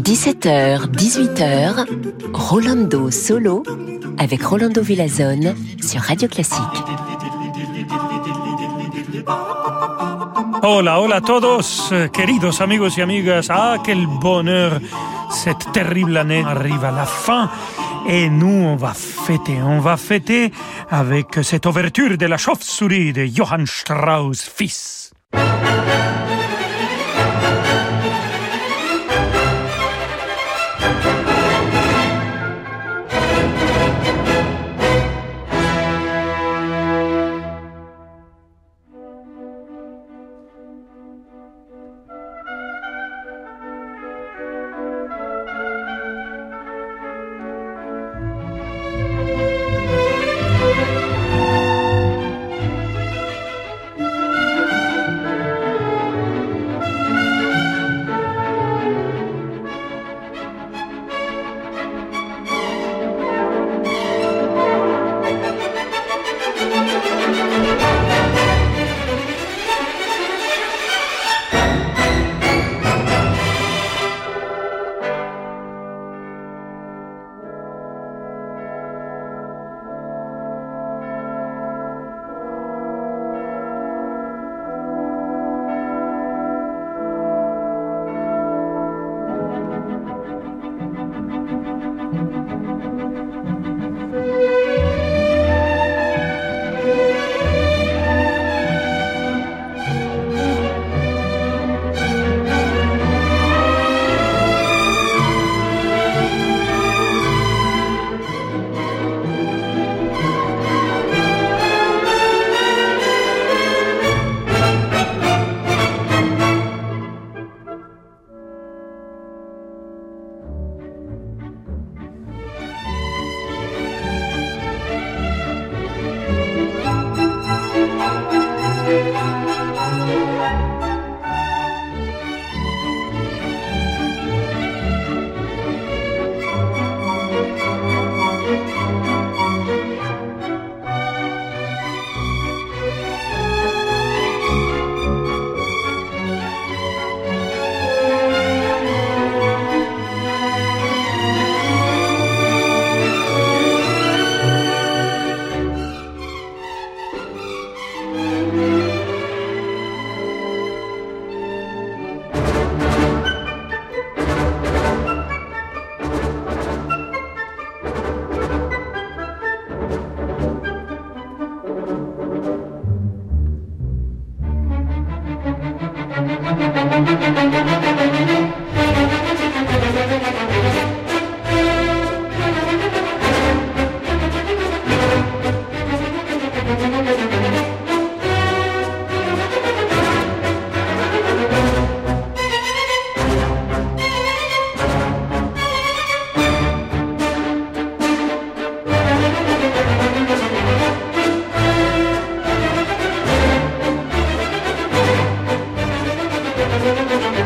17h, 18h, Rolando Solo avec Rolando Villazone sur Radio Classique. Hola, hola todos, queridos amigos y amigas. Ah, quel bonheur. Cette terrible année arrive à la fin. Et nous, on va fêter, on va fêter avec cette ouverture de la chauve-souris de Johann Strauss fils. Música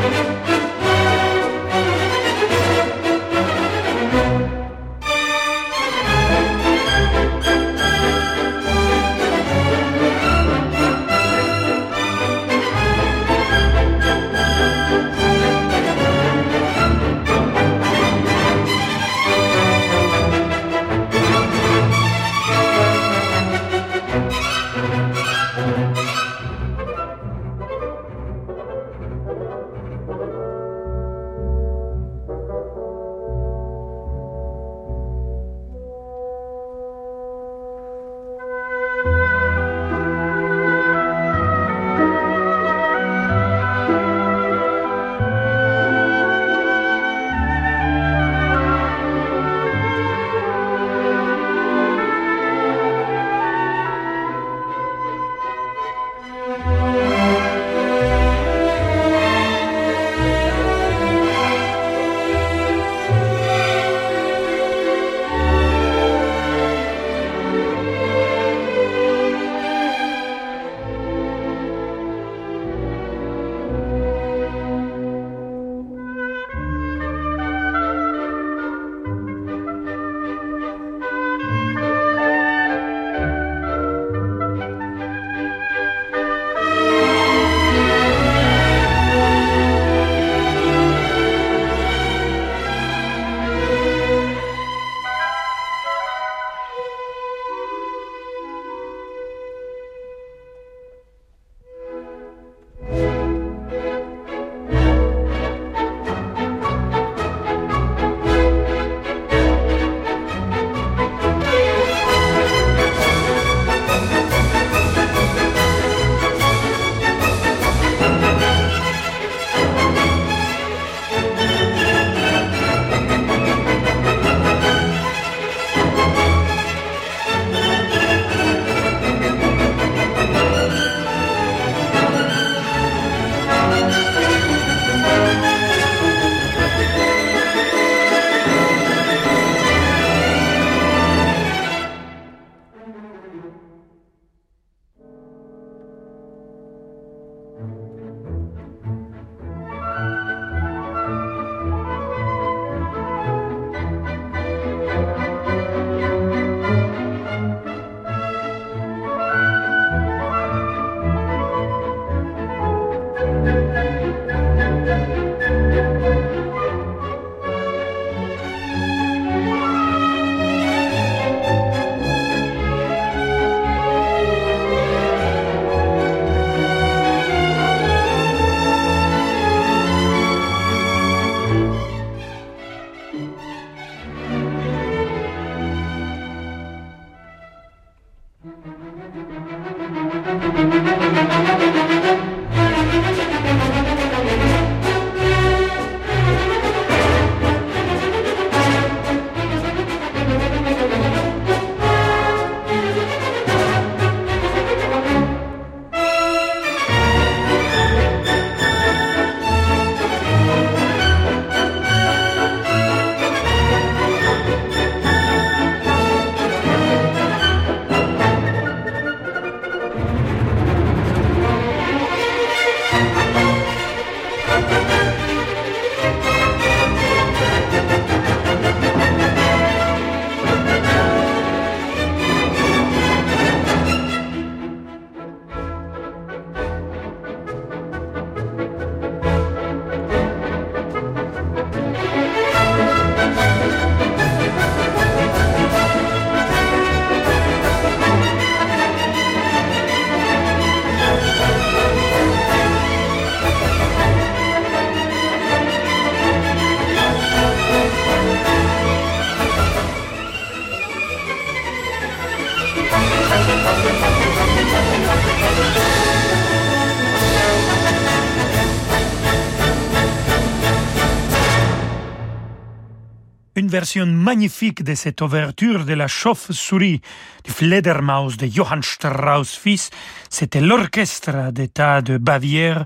magnifique de cette ouverture de la chauve-souris du Fledermaus de Johann Strauss fils. C'était l'orchestre d'État de Bavière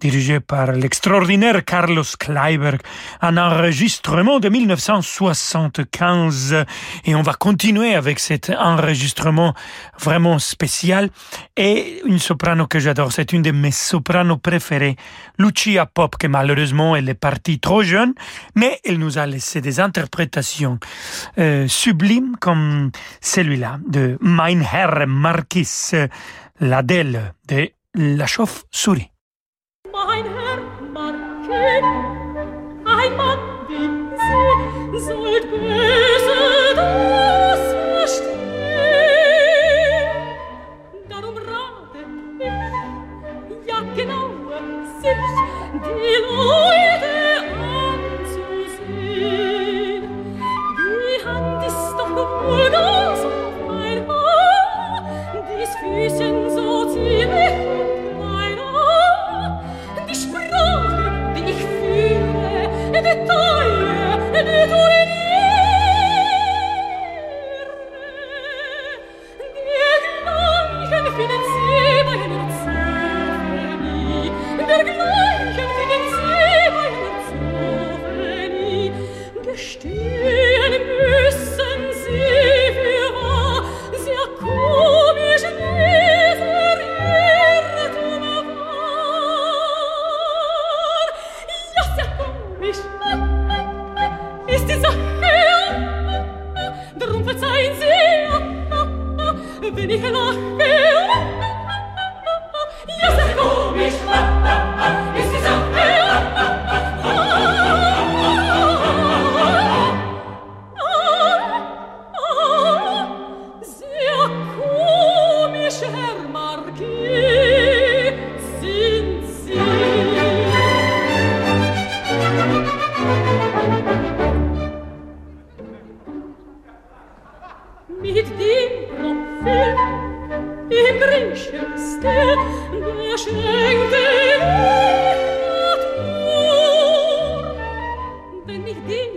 dirigé par l'extraordinaire Carlos Kleiber, un enregistrement de 1975. Et on va continuer avec cet enregistrement vraiment spécial. Et une soprano que j'adore, c'est une de mes sopranos préférées, Lucia Pop, que malheureusement elle est partie trop jeune, mais elle nous a laissé des interprétations euh, sublimes comme celui-là de Mein Herr Marquis, l'Adèle de la chauve-souris. ein Mann wie sie sollt böse tun.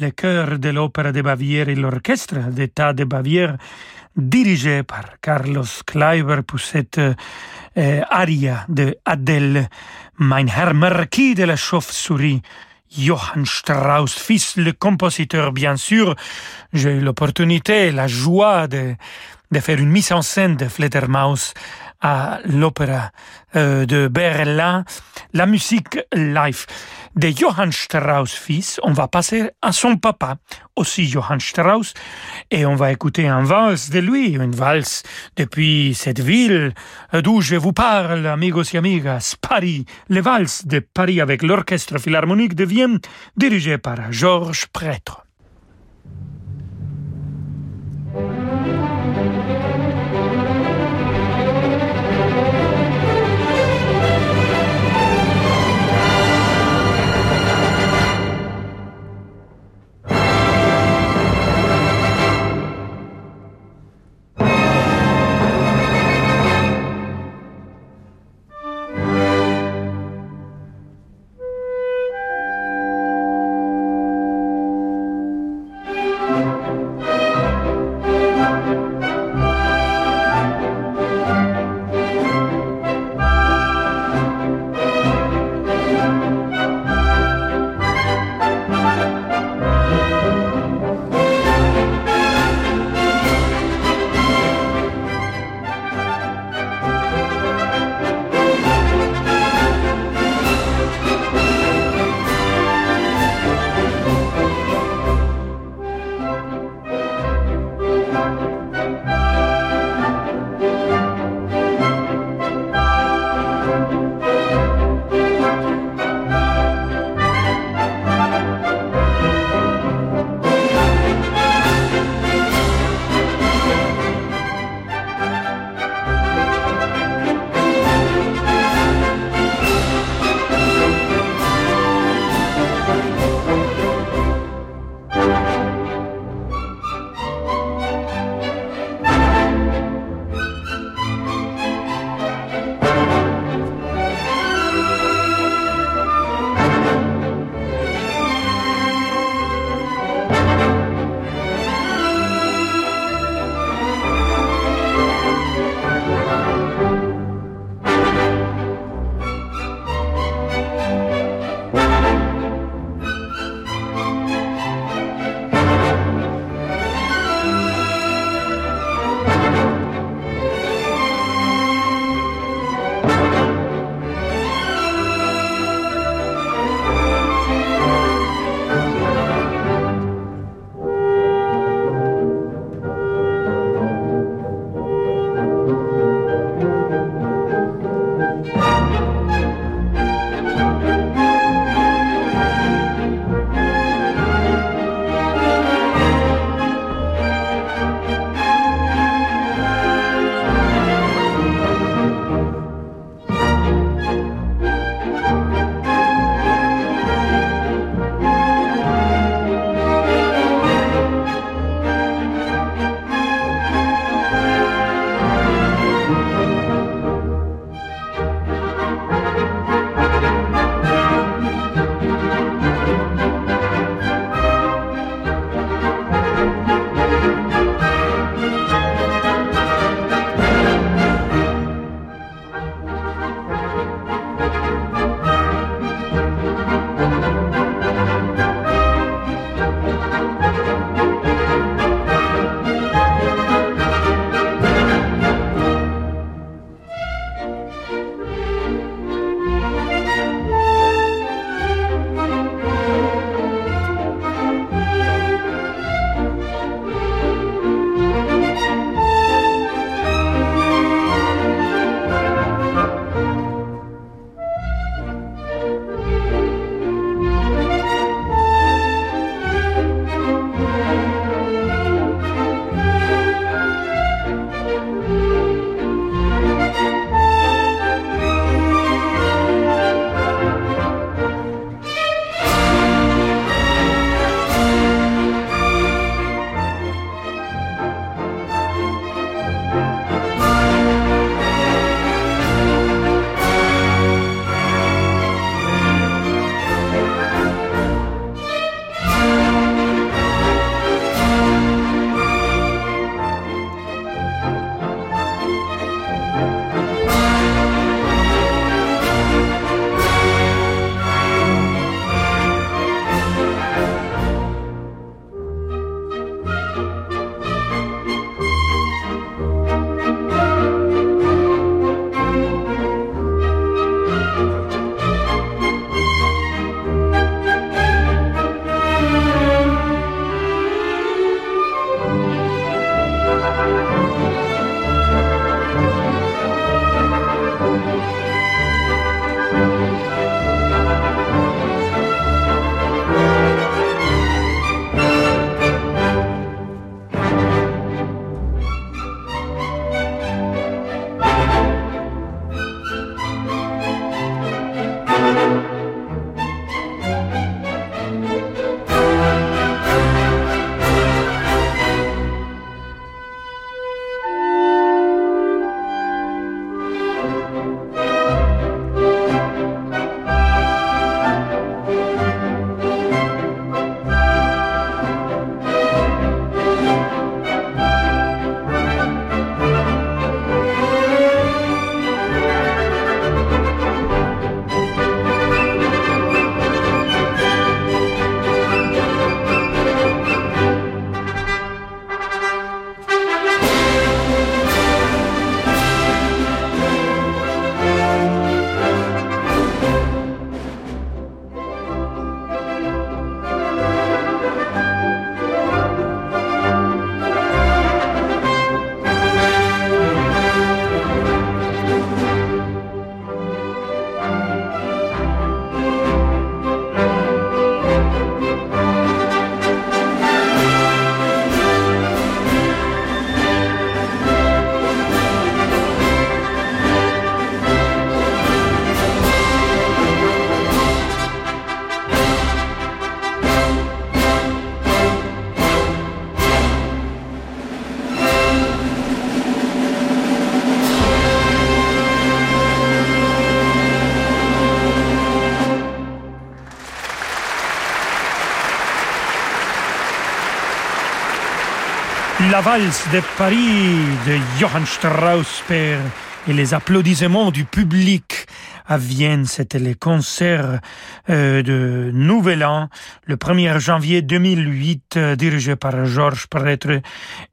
le chœur de l'Opéra de Bavière et l'Orchestre d'État de Bavière, dirigé par Carlos Kleiber pour cette euh, aria de Adèle, Mein Herr Marquis de la Chauve-souris. Johann Strauss, fils le compositeur, bien sûr. J'ai eu l'opportunité, la joie de, de faire une mise en scène de Fledermaus à l'opéra euh, de Berlin, la musique live de Johann Strauss fils. On va passer à son papa, aussi Johann Strauss, et on va écouter un valse de lui, une valse depuis cette ville d'où je vous parle, amigos et amigas, Paris, le valse de Paris avec l'orchestre philharmonique de Vienne, dirigé par Georges Prêtre. La valse de Paris de Johann Strauss père et les applaudissements du public à Vienne. C'était les concerts euh, de Nouvel An, le 1er janvier 2008, euh, dirigé par Georges Prêtre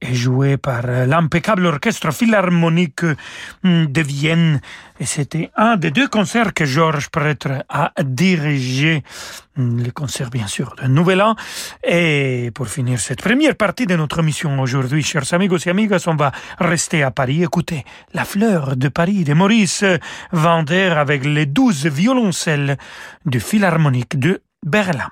et joué par l'impeccable orchestre philharmonique euh, de Vienne. Et c'était un des deux concerts que Georges Prêtre a dirigé. Le concert, bien sûr, de Nouvel An. Et pour finir cette première partie de notre mission aujourd'hui, chers amigos et amigas, on va rester à Paris. Écoutez, La fleur de Paris de Maurice Vander avec les douze violoncelles du Philharmonique de Berlin.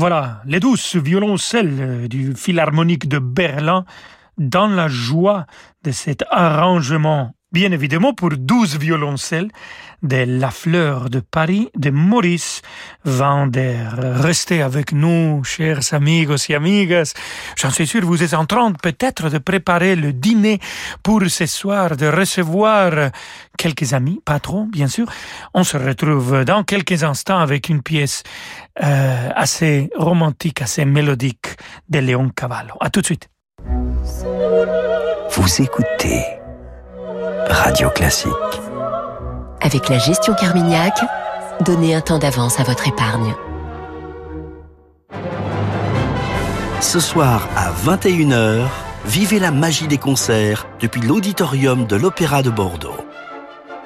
Voilà, les douces violoncelles du Philharmonique de Berlin dans la joie de cet arrangement, bien évidemment pour douze violoncelles de La Fleur de Paris de Maurice Vander. Restez avec nous, chers amigos et amigas. J'en suis sûr, vous êtes en train peut-être de préparer le dîner pour ce soir, de recevoir quelques amis, pas trop, bien sûr. On se retrouve dans quelques instants avec une pièce euh, assez romantique, assez mélodique de Léon Cavallo. À tout de suite. Vous écoutez Radio Classique. Avec la gestion Carmignac, donnez un temps d'avance à votre épargne. Ce soir à 21h, vivez la magie des concerts depuis l'auditorium de l'Opéra de Bordeaux.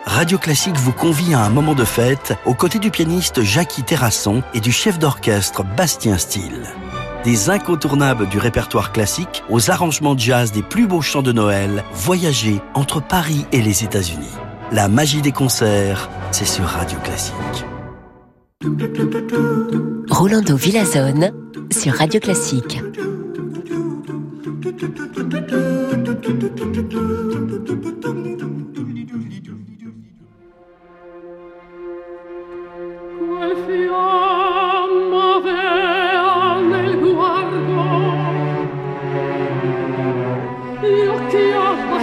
Radio Classique vous convie à un moment de fête aux côtés du pianiste Jackie Terrasson et du chef d'orchestre Bastien Steele. Des incontournables du répertoire classique aux arrangements de jazz des plus beaux chants de Noël, voyagez entre Paris et les États-Unis. La magie des concerts, c'est sur Radio Classique. Rolando Villazone sur Radio Classique. Gli occhi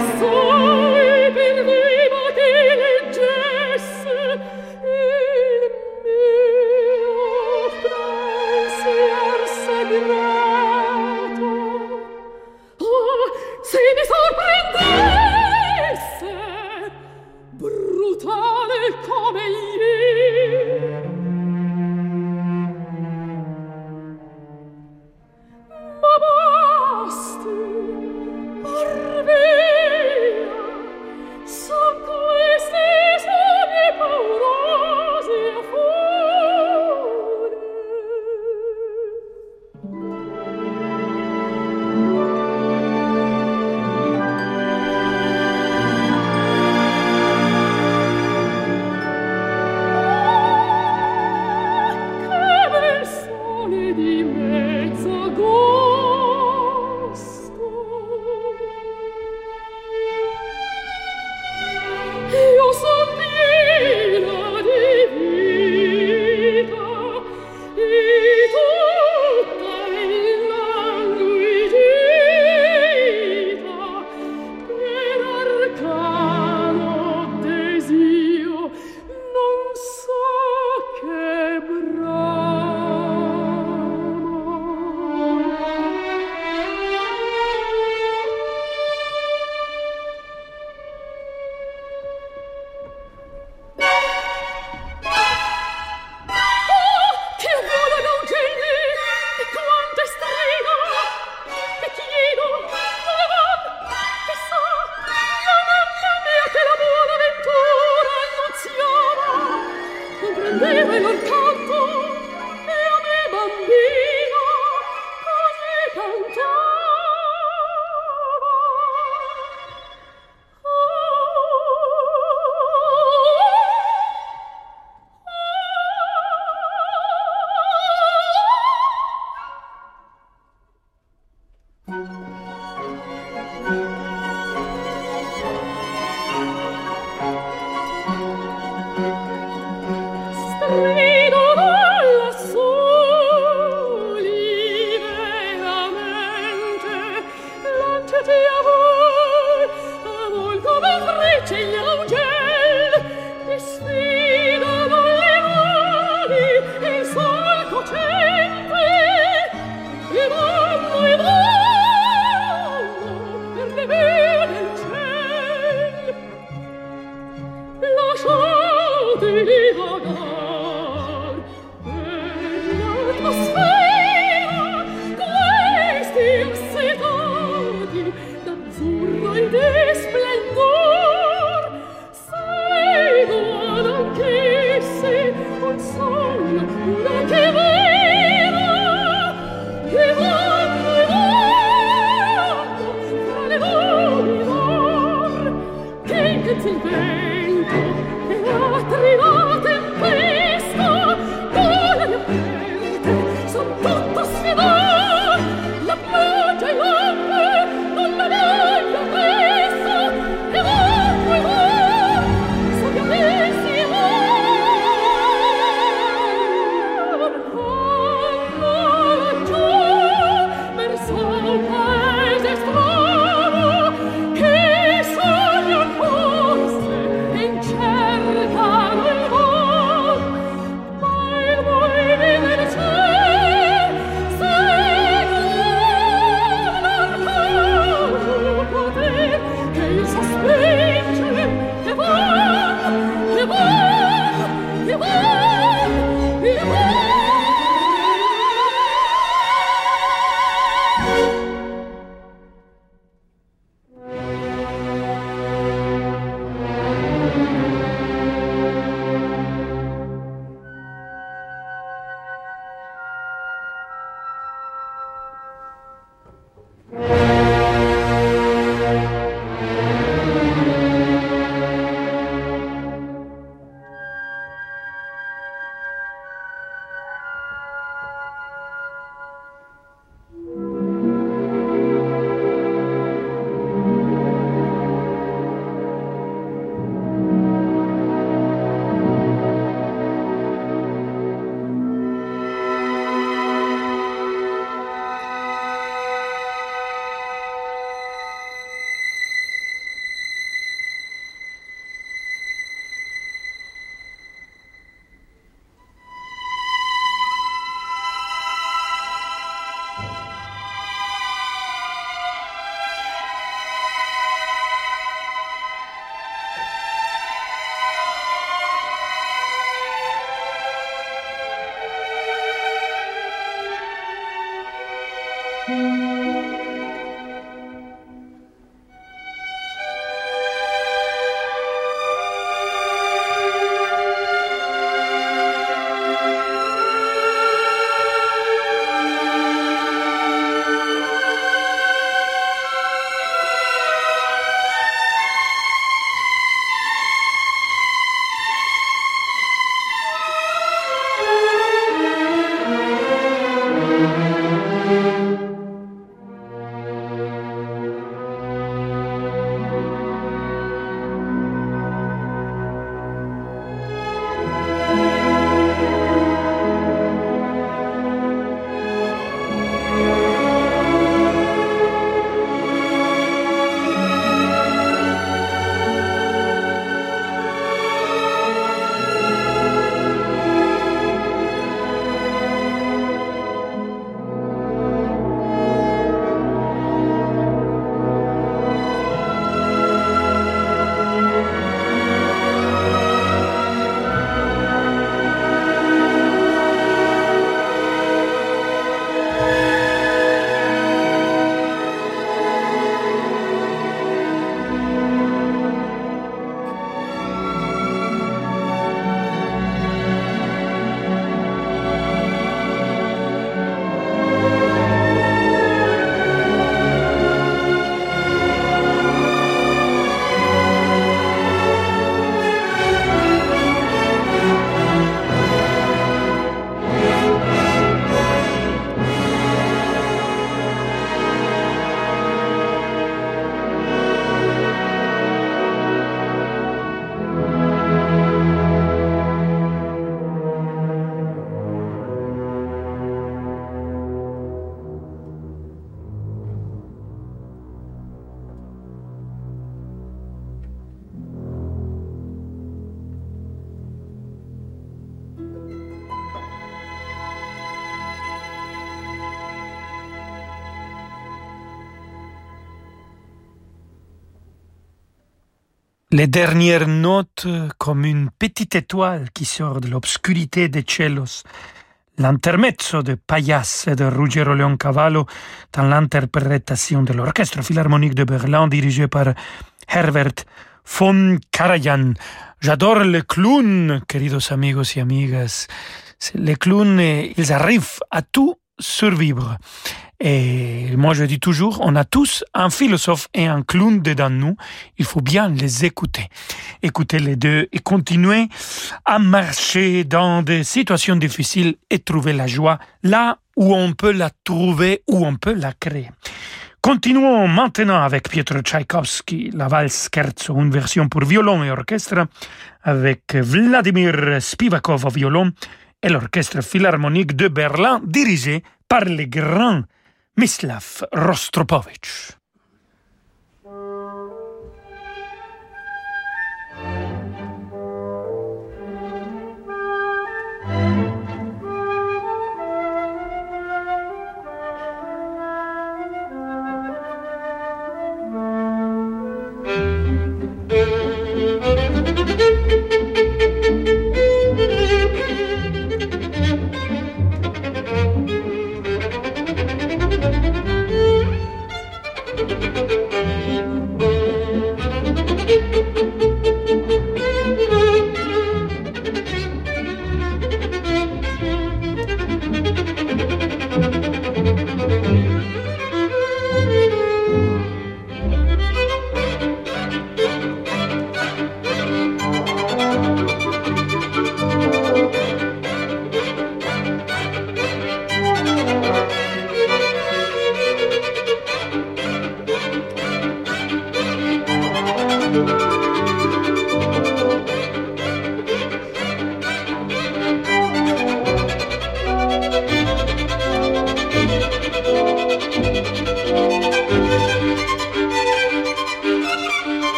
Les dernières notes comme une petite étoile qui sort de l'obscurité des cellos. L'intermezzo de Payas de Ruggero Leoncavallo dans l'interprétation de l'Orchestre Philharmonique de Berlin dirigé par Herbert von Karajan. J'adore les clowns, queridos amigos y amigas. Les clowns, ils arrivent à tout survivre. Et moi, je dis toujours, on a tous un philosophe et un clown dedans nous. Il faut bien les écouter. Écouter les deux et continuer à marcher dans des situations difficiles et trouver la joie là où on peut la trouver, où on peut la créer. Continuons maintenant avec Pietro Tchaïkovski, la valse scherzo, une version pour violon et orchestre, avec Vladimir Spivakov au violon et l'orchestre philharmonique de Berlin dirigé par le grand Mislav Rostropovich.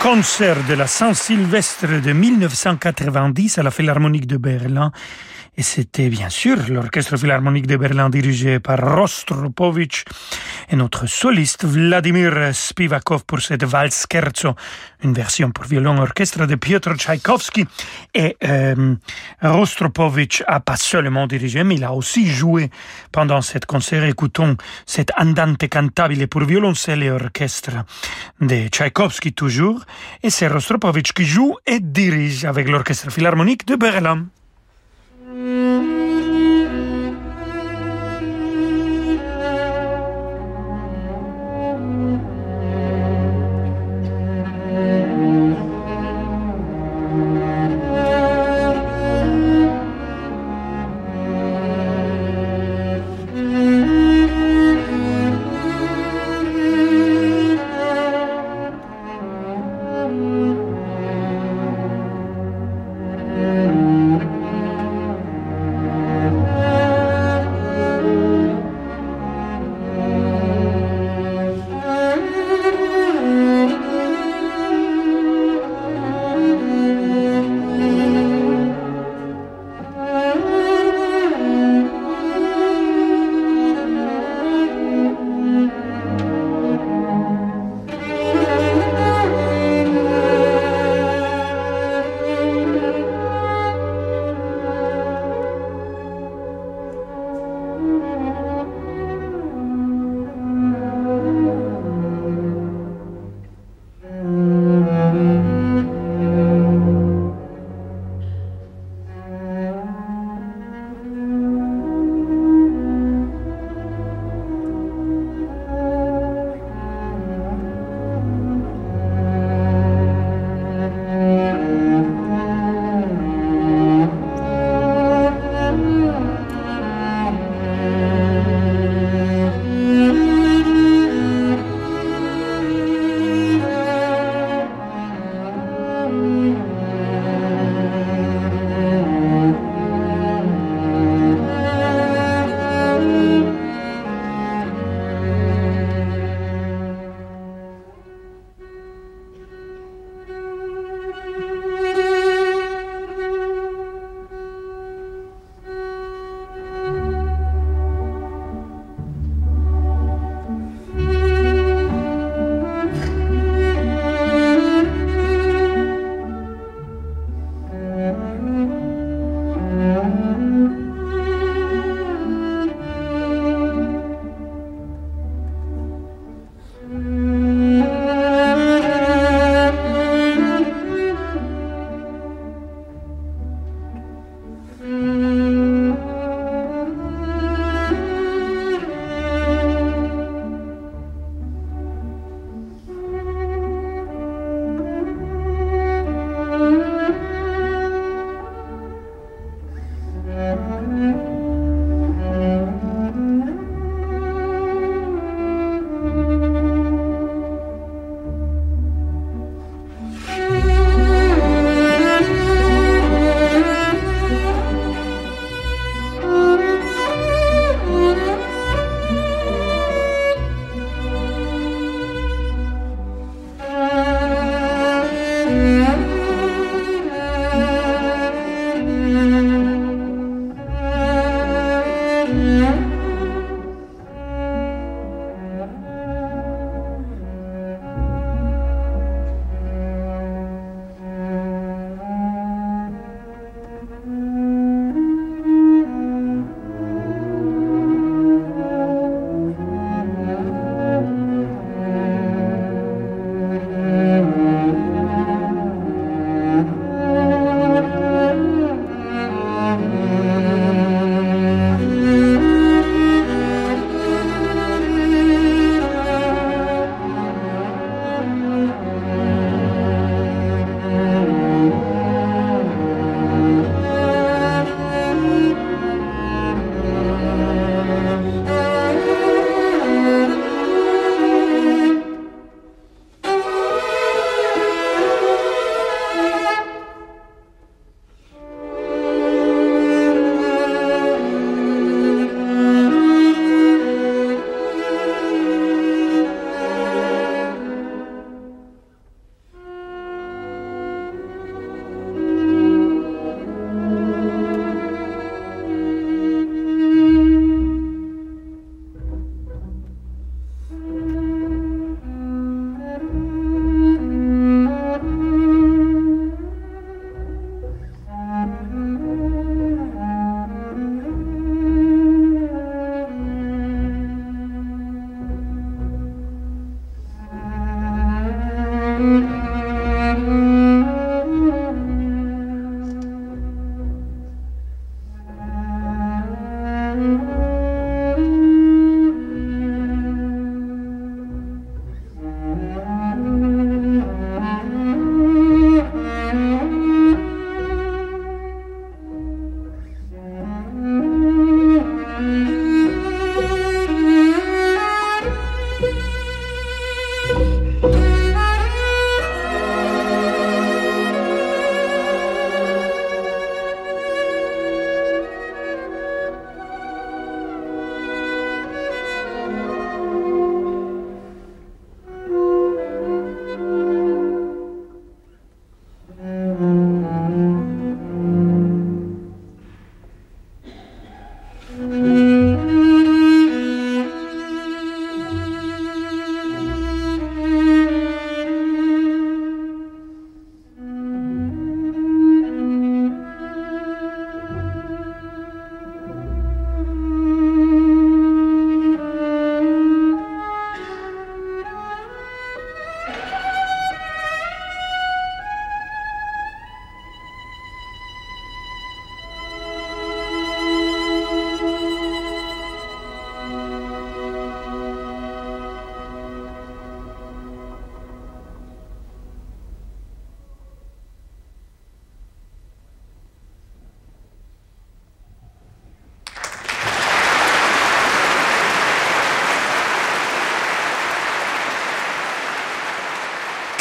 Concert de la Saint-Sylvestre de 1990 à la Philharmonique de Berlin. Et c'était bien sûr l'Orchestre Philharmonique de Berlin dirigé par Rostropovich et notre soliste Vladimir Spivakov pour cette valse scherzo, une version pour violon orchestre de Piotr Tchaïkovski. Et euh, Rostropovich a pas seulement dirigé, mais il a aussi joué pendant cet concert. Écoutons cet Andante cantabile pour violoncelle et orchestre de Tchaïkovski toujours. Et c'est Rostropovich qui joue et dirige avec l'Orchestre Philharmonique de Berlin. Música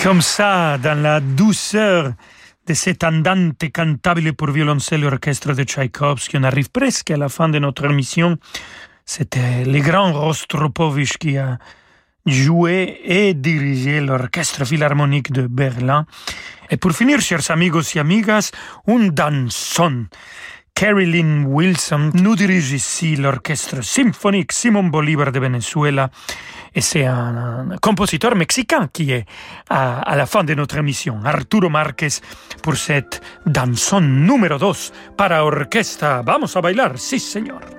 Comme ça, dans la douceur de cet andante cantabile pour violoncelle et orchestre de Tchaïkovski, on arrive presque à la fin de notre émission. C'était le grand Rostropovich qui a joué et dirigé l'orchestre philharmonique de Berlin. Et pour finir, chers amigos et amigas, un danson. Carolyn Wilson nous dirige ici l'orchestre symphonique Simon Bolivar de Venezuela et c'est un, compositeur mexicain qui est à, la fin de notre émission, Arturo Márquez, pour cette danson numéro 2 para orquesta. Vamos a bailar, sí señor.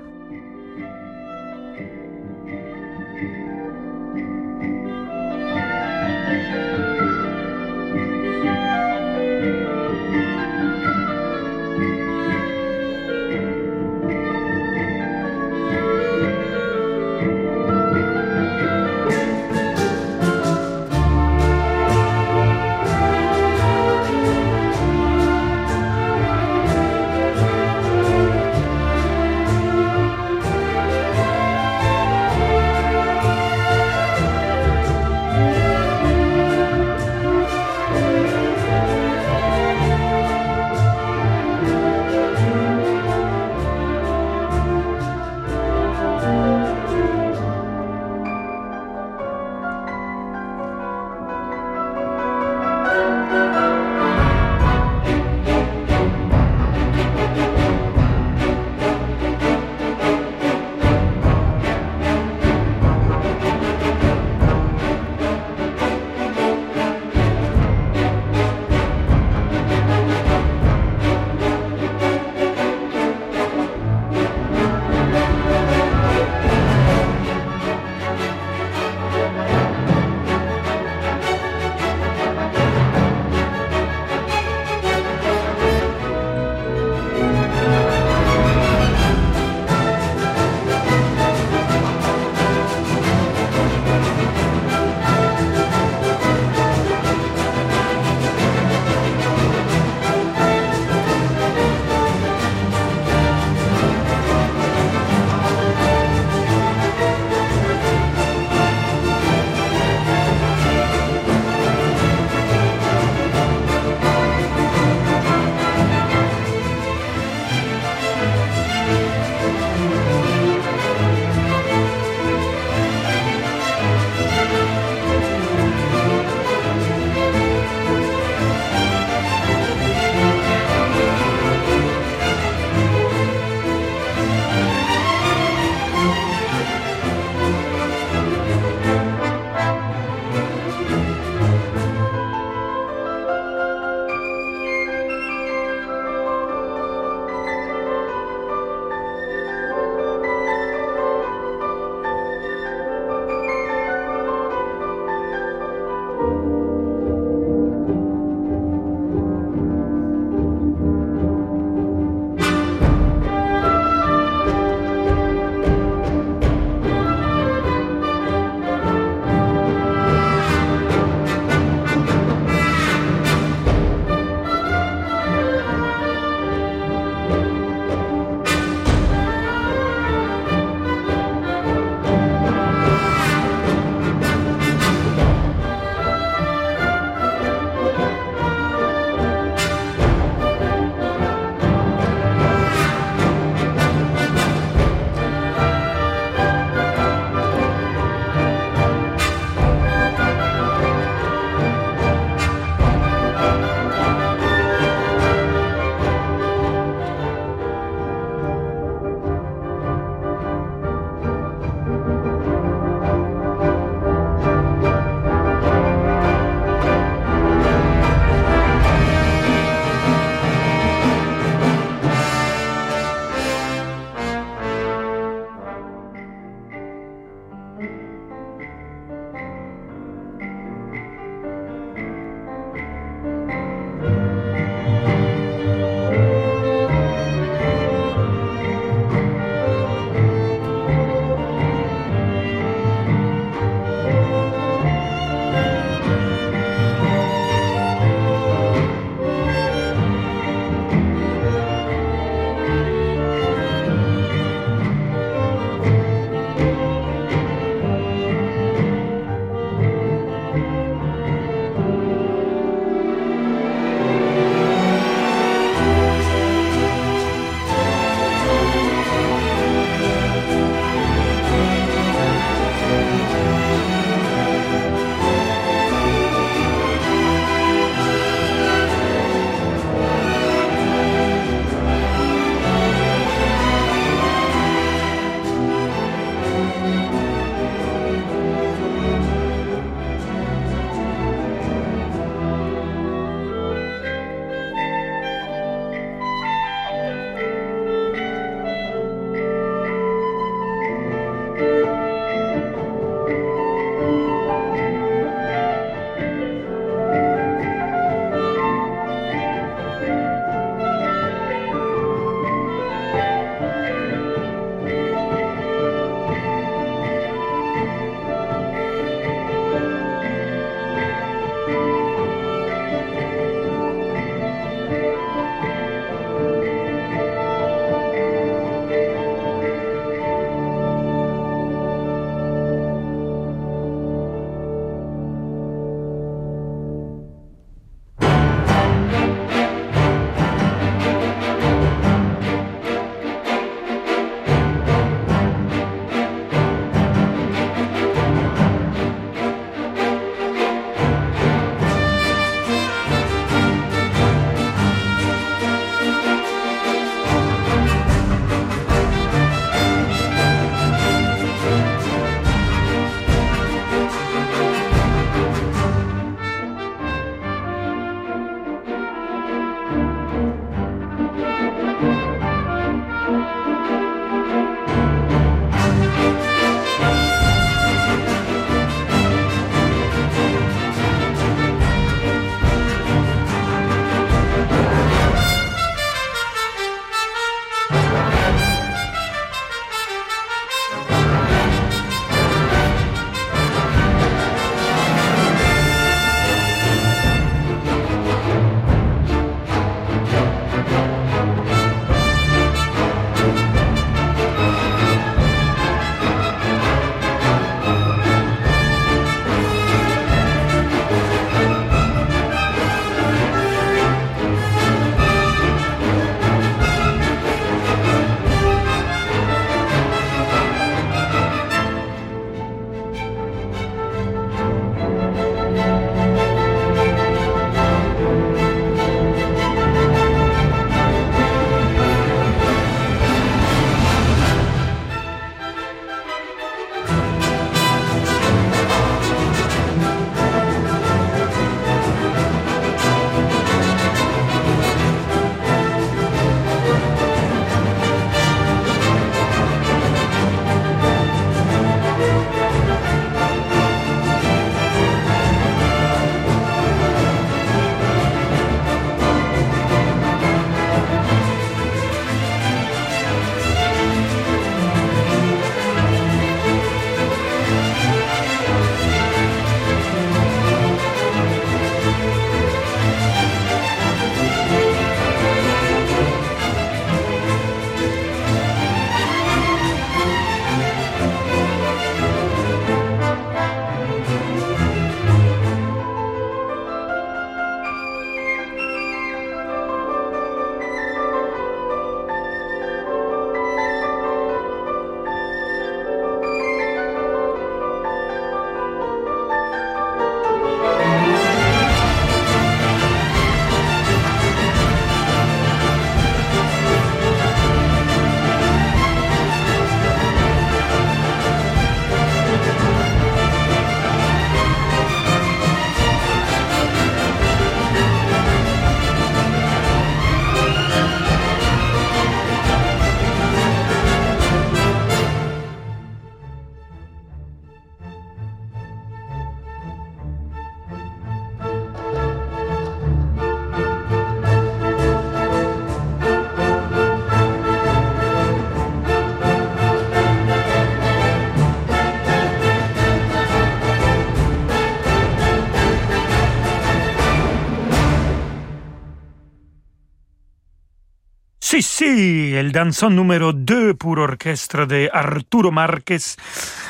Si, el danzón numéro 2 pour orchestre de Arturo Márquez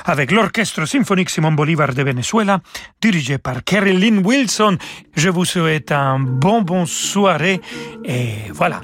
avec l'Orchestre symphonique Simon Bolivar de Venezuela, dirigé par Lynn Wilson. Je vous souhaite un bon bon soirée et voilà.